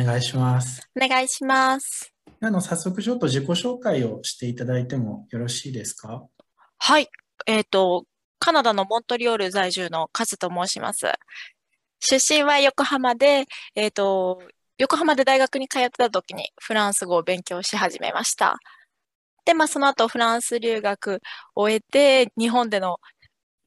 お願いします。お願いします。あの、早速ちょっと自己紹介をしていただいてもよろしいですか？はい。えっ、ー、と、カナダのモントリオール在住のカズと申します。出身は横浜で、えっ、ー、と、横浜で大学に通ってた時にフランス語を勉強し始めました。で、まあ、その後フランス留学を終えて、日本での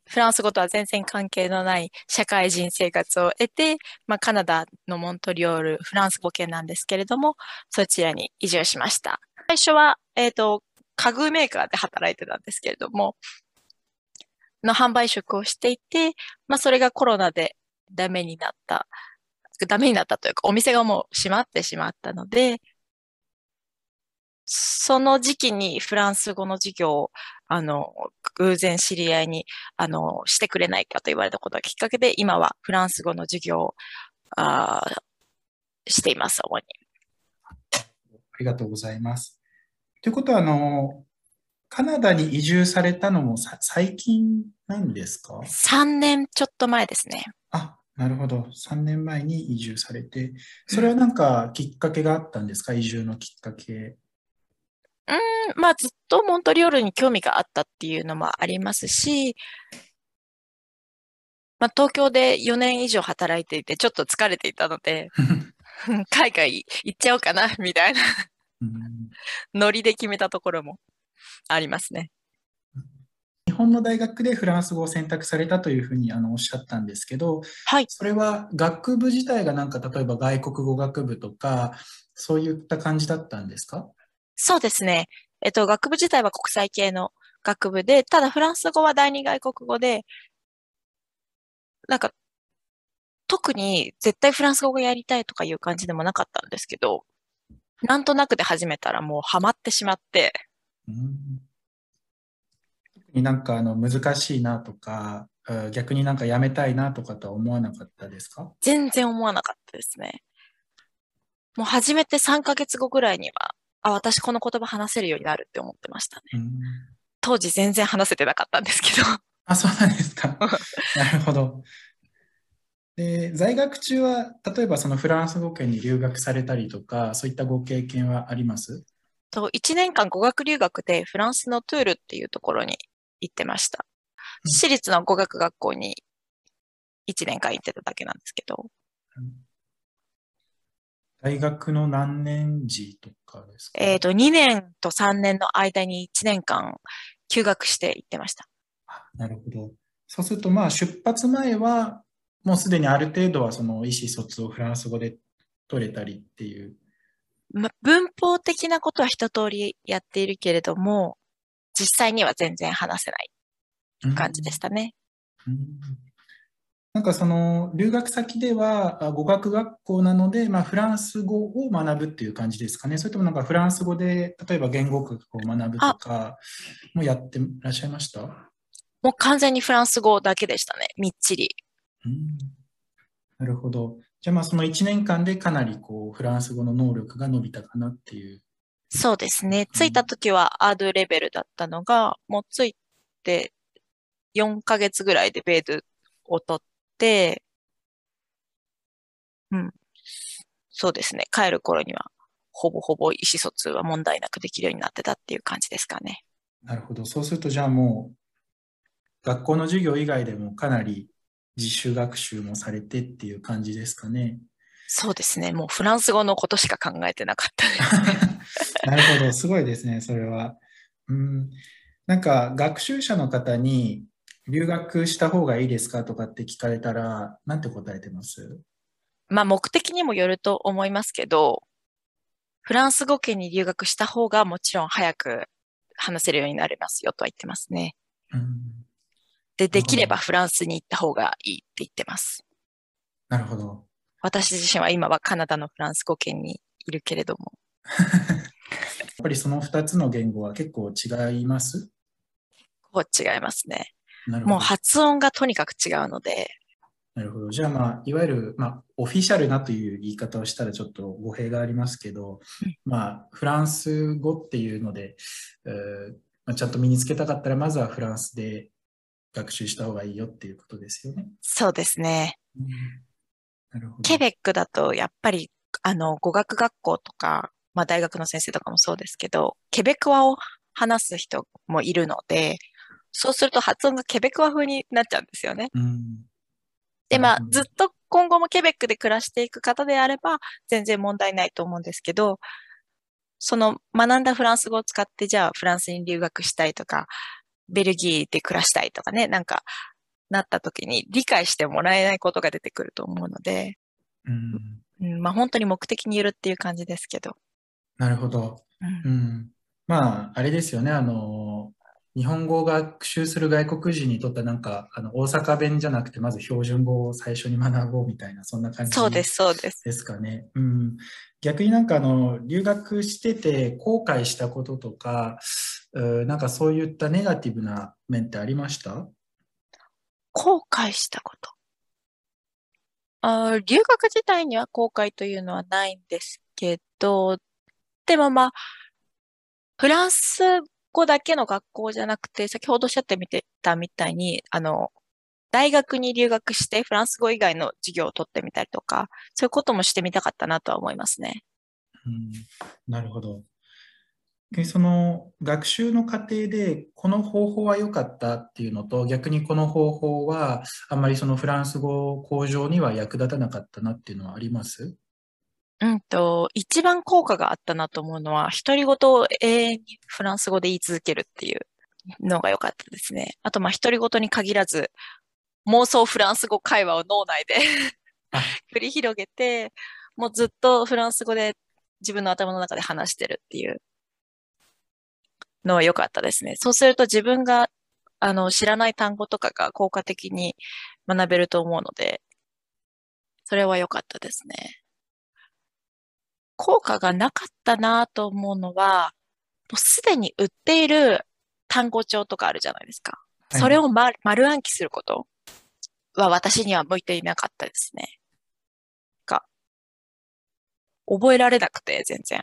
フランス語とは全然関係のない社会人生活を得て、まあ、カナダのモントリオール、フランス語圏なんですけれども、そちらに移住しました。最初は、えっ、ー、と、家具メーカーで働いてたんですけれども、の販売職をしていて、まあ、それがコロナでダメになった、ダメになったというか、お店がもう閉まってしまったので、その時期にフランス語の授業を、あの、偶然知り合いに、あの、してくれないかと言われたことがきっかけで、今はフランス語の授業を、あしています、主に。ありがとうございます。ということは、あの、カナダに移住されたのも最近なんですか ?3 年ちょっと前ですね。あ、なるほど。3年前に移住されて、それはなんかきっかけがあったんですか？移住のきっかけ。うん、まあずっとモントリオールに興味があったっていうのもありますし、まあ、東京で4年以上働いていて、ちょっと疲れていたので、海外行っちゃおうかな、みたいな。ノリで決めたところもありますね。日本の大学でフランス語を選択されたというふうにあのおっしゃったんですけど、はい、それは学部自体がなんか例えば外国語学部とかそういった感じだったんですか？そうですね。えっと、学部自体は国際系の学部で、ただフランス語は第二外国語で、なんか、特に絶対フランス語がやりたいとかいう感じでもなかったんですけど、なんとなくで始めたらもうハマってしまって、になんかあの難しいなとか、逆になんかやめたいなとかとは思わなかったですか？全然思わなかったですね。もう始めて3ヶ月後ぐらいには、あ、私この言葉話せるようになるって思ってましたね。当時全然話せてなかったんですけど。あ、そうなんですか。なるほど。で在学中は例えばそのフランス語圏に留学されたりとかそういったご経験はあります？と、1年間語学留学でフランスのトゥールっていうところに行ってました。私立の語学学校に1年間行ってただけなんですけど。大学の何年時とかですか？えっ、ー、と、2年と3年の間に1年間休学して行ってました。なるほど。そうすると、まあ、出発前は、もうすでにある程度はその意思疎通をフランス語で取れたりっていうま、文法的なことは一通りやっているけれども、実際には全然話せない感じでしたね。うんうん、なんかその留学先では語学学校なので、まあ、フランス語を学ぶっていう感じですかね。それともなんかフランス語で例えば言語学を学ぶとかもやってらっしゃいました？もう完全にフランス語だけでしたね。みっちり。うん、なるほど。じゃあまあその1年間でかなりこうフランス語の能力が伸びたかなっていう。そうですね。着いた時はアードレベルだったのが、もう着いて4ヶ月ぐらいでベードを取って、うん。そうですね。帰る頃にはほぼほぼ意思疎通は問題なくできるようになってたっていう感じですかね。なるほど。そうするとじゃあもう学校の授業以外でもかなり自主学習もされてっていう感じですかね。そうですね。もうフランス語のことしか考えてなかったです、ね、なるほど。すごいですね、それは。うん。なんか学習者の方に留学した方がいいですかとかって聞かれたら、なんて答えてます？まあ目的にもよると思いますけど、フランス語圏に留学した方がもちろん早く話せるようになりますよとは言ってますね。うんで、できればフランスに行った方がいいって言ってます。なるほど。私自身は今はカナダのフランス語圏にいるけれども。やっぱりその2つの言語は結構違います？結構違いますね。もう発音がとにかく違うので。なるほど。じゃあまあ、いわゆる、まあ、オフィシャルなという言い方をしたらちょっと語弊がありますけど、まあ、フランス語っていうので、えーまあ、ちゃんと身につけたかったら、まずはフランスで学習した方がいいよっていうことですよね。そうですね。うん、なるほどケベックだとやっぱりあの、語学学校とか、まあ大学の先生とかもそうですけど、ケベクワを話す人もいるので、そうすると発音がケベクワ風になっちゃうんですよね。うん。で、まあうん、ずっと今後もケベックで暮らしていく方であれば、全然問題ないと思うんですけど、その学んだフランス語を使って、じゃあフランスに留学したいとか、ベルギーで暮らしたいとかね、なんか、なった時に理解してもらえないことが出てくると思うので、うん。うん、まあ本当に目的によるっていう感じですけど。なるほど。うんうん。まあ、あれですよね。あの、日本語を学習する外国人にとってはなんか、あの、大阪弁じゃなくて、まず標準語を最初に学ぼうみたいな、そんな感じそうです、そうです。ですかね。うん。逆になんかあの、留学してて後悔したこととか、うなんかそういったネガティブな面ってありました？後悔したこと？あー留学自体には後悔というのはないんですけど、でもまあ、フランス語だけの学校じゃなくて、先ほどおっしゃってみてたみたいに、あの、大学に留学してフランス語以外の授業を取ってみたりとか、そういうこともしてみたかったなとは思いますね。うん、なるほど。でその学習の過程でこの方法は良かったっていうのと逆にこの方法はあんまりそのフランス語向上には役立たなかったなっていうのはあります？うんと、一番効果があったなと思うのは、独り言を永遠にフランス語で言い続けるっていうのが良かったですね。あと、まあ、独り言に限らず、妄想フランス語会話を脳内であ 繰り広げて、もうずっとフランス語で自分の頭の中で話してるっていうのは良かったですね。そうすると自分があの知らない単語とかが効果的に学べると思うので、それは良かったですね。効果がなかったなと思うのは、もうすでに売っている単語帳とかあるじゃないですか。はいそれを、ま、丸暗記することは私には向いていなかったですね。が、覚えられなくて、全然。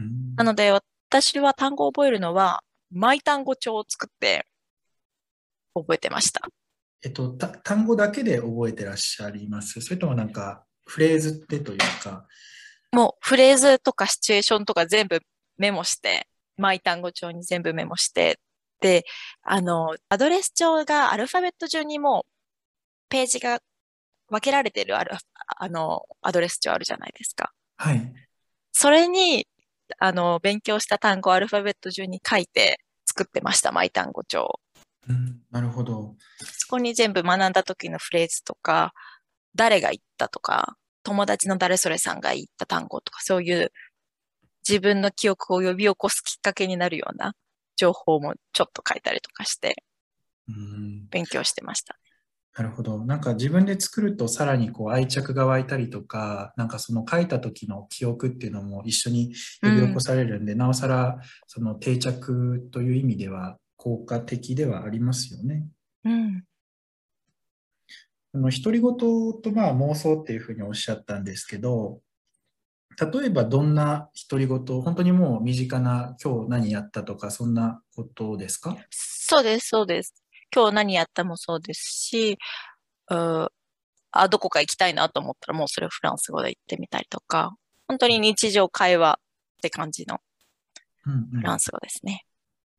うんなので、私は単語を覚えるのは、マイ単語帳を作って覚えてました。えっと、た単語だけで覚えてらっしゃいます？それともなんかフレーズってというか、もうフレーズとかシチュエーションとか全部メモして、マイ単語帳に全部メモして、で、あの、アドレス帳がアルファベット順にもうページが分けられてるある、あの、アドレス帳あるじゃないですか。はい。それに、あの、勉強した単語をアルファベット順に書いて作ってました、マイ単語帳を。うん、なるほど。そこに全部学んだ時のフレーズとか、誰が言ったとか、友達の誰それさんが言った単語とか、そういう自分の記憶を呼び起こすきっかけになるような情報もちょっと書いたりとかしてうん、勉強してました。なるほど。なんか自分で作るとさらにこう愛着が湧いたりとか、なんかその書いた時の記憶っていうのも一緒に呼び起こされるんで、なおさらその定着という意味では効果的ではありますよね。うん。あの独り言とまあ妄想っていうふうにおっしゃったんですけど、例えばどんな独り言、本当にもう身近な今日何やったとかそんなことですか？そうです、そうです。今日何やったもそうですし、うーあ、どこか行きたいなと思ったらもうそれをフランス語で言ってみたりとか、本当に日常会話って感じのうんうんフランス語ですね。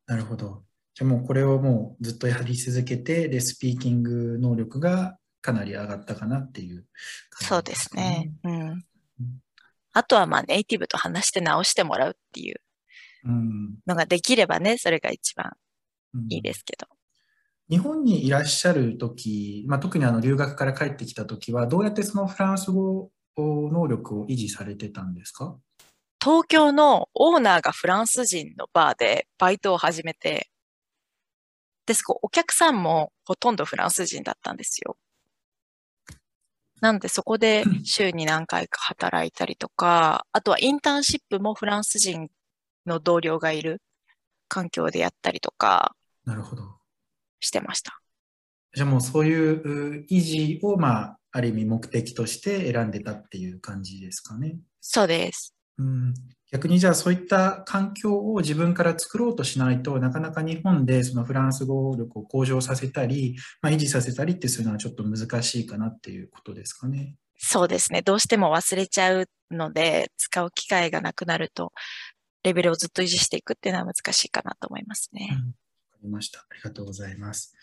なるほど。じゃあもうこれをもうずっとやり続けて、で、スピーキング能力がかなり上がったかなっていう感じそうですね。うん。うんあとはまあネイティブと話して直してもらうっていううんのができればね、それが一番うんいいですけど。日本にいらっしゃるとき、まあ、特にあの留学から帰ってきたときは、どうやってそのフランス語能力を維持されてたんですか？東京のオーナーがフランス人のバーでバイトを始めて、で、そこお客さんもほとんどフランス人だったんですよ。なのでそこで週に何回か働いたりとか、あとはインターンシップもフランス人の同僚がいる環境でやったりとかなるほど。してました。じゃあもうそういうう維持を、まあ、ある意味目的として選んでたっていう感じですかね。そうです。うん、逆にじゃあそういった環境を自分から作ろうとしないとなかなか日本でそのフランス語力を向上させたり、まあ、維持させたりってするのはちょっと難しいかなっていうことですかね。そうですね。どうしても忘れちゃうので、使う機会がなくなると、レベルをずっと維持していくっていうのは難しいかなと思いますね。うん、わかりました。ありがとうございます。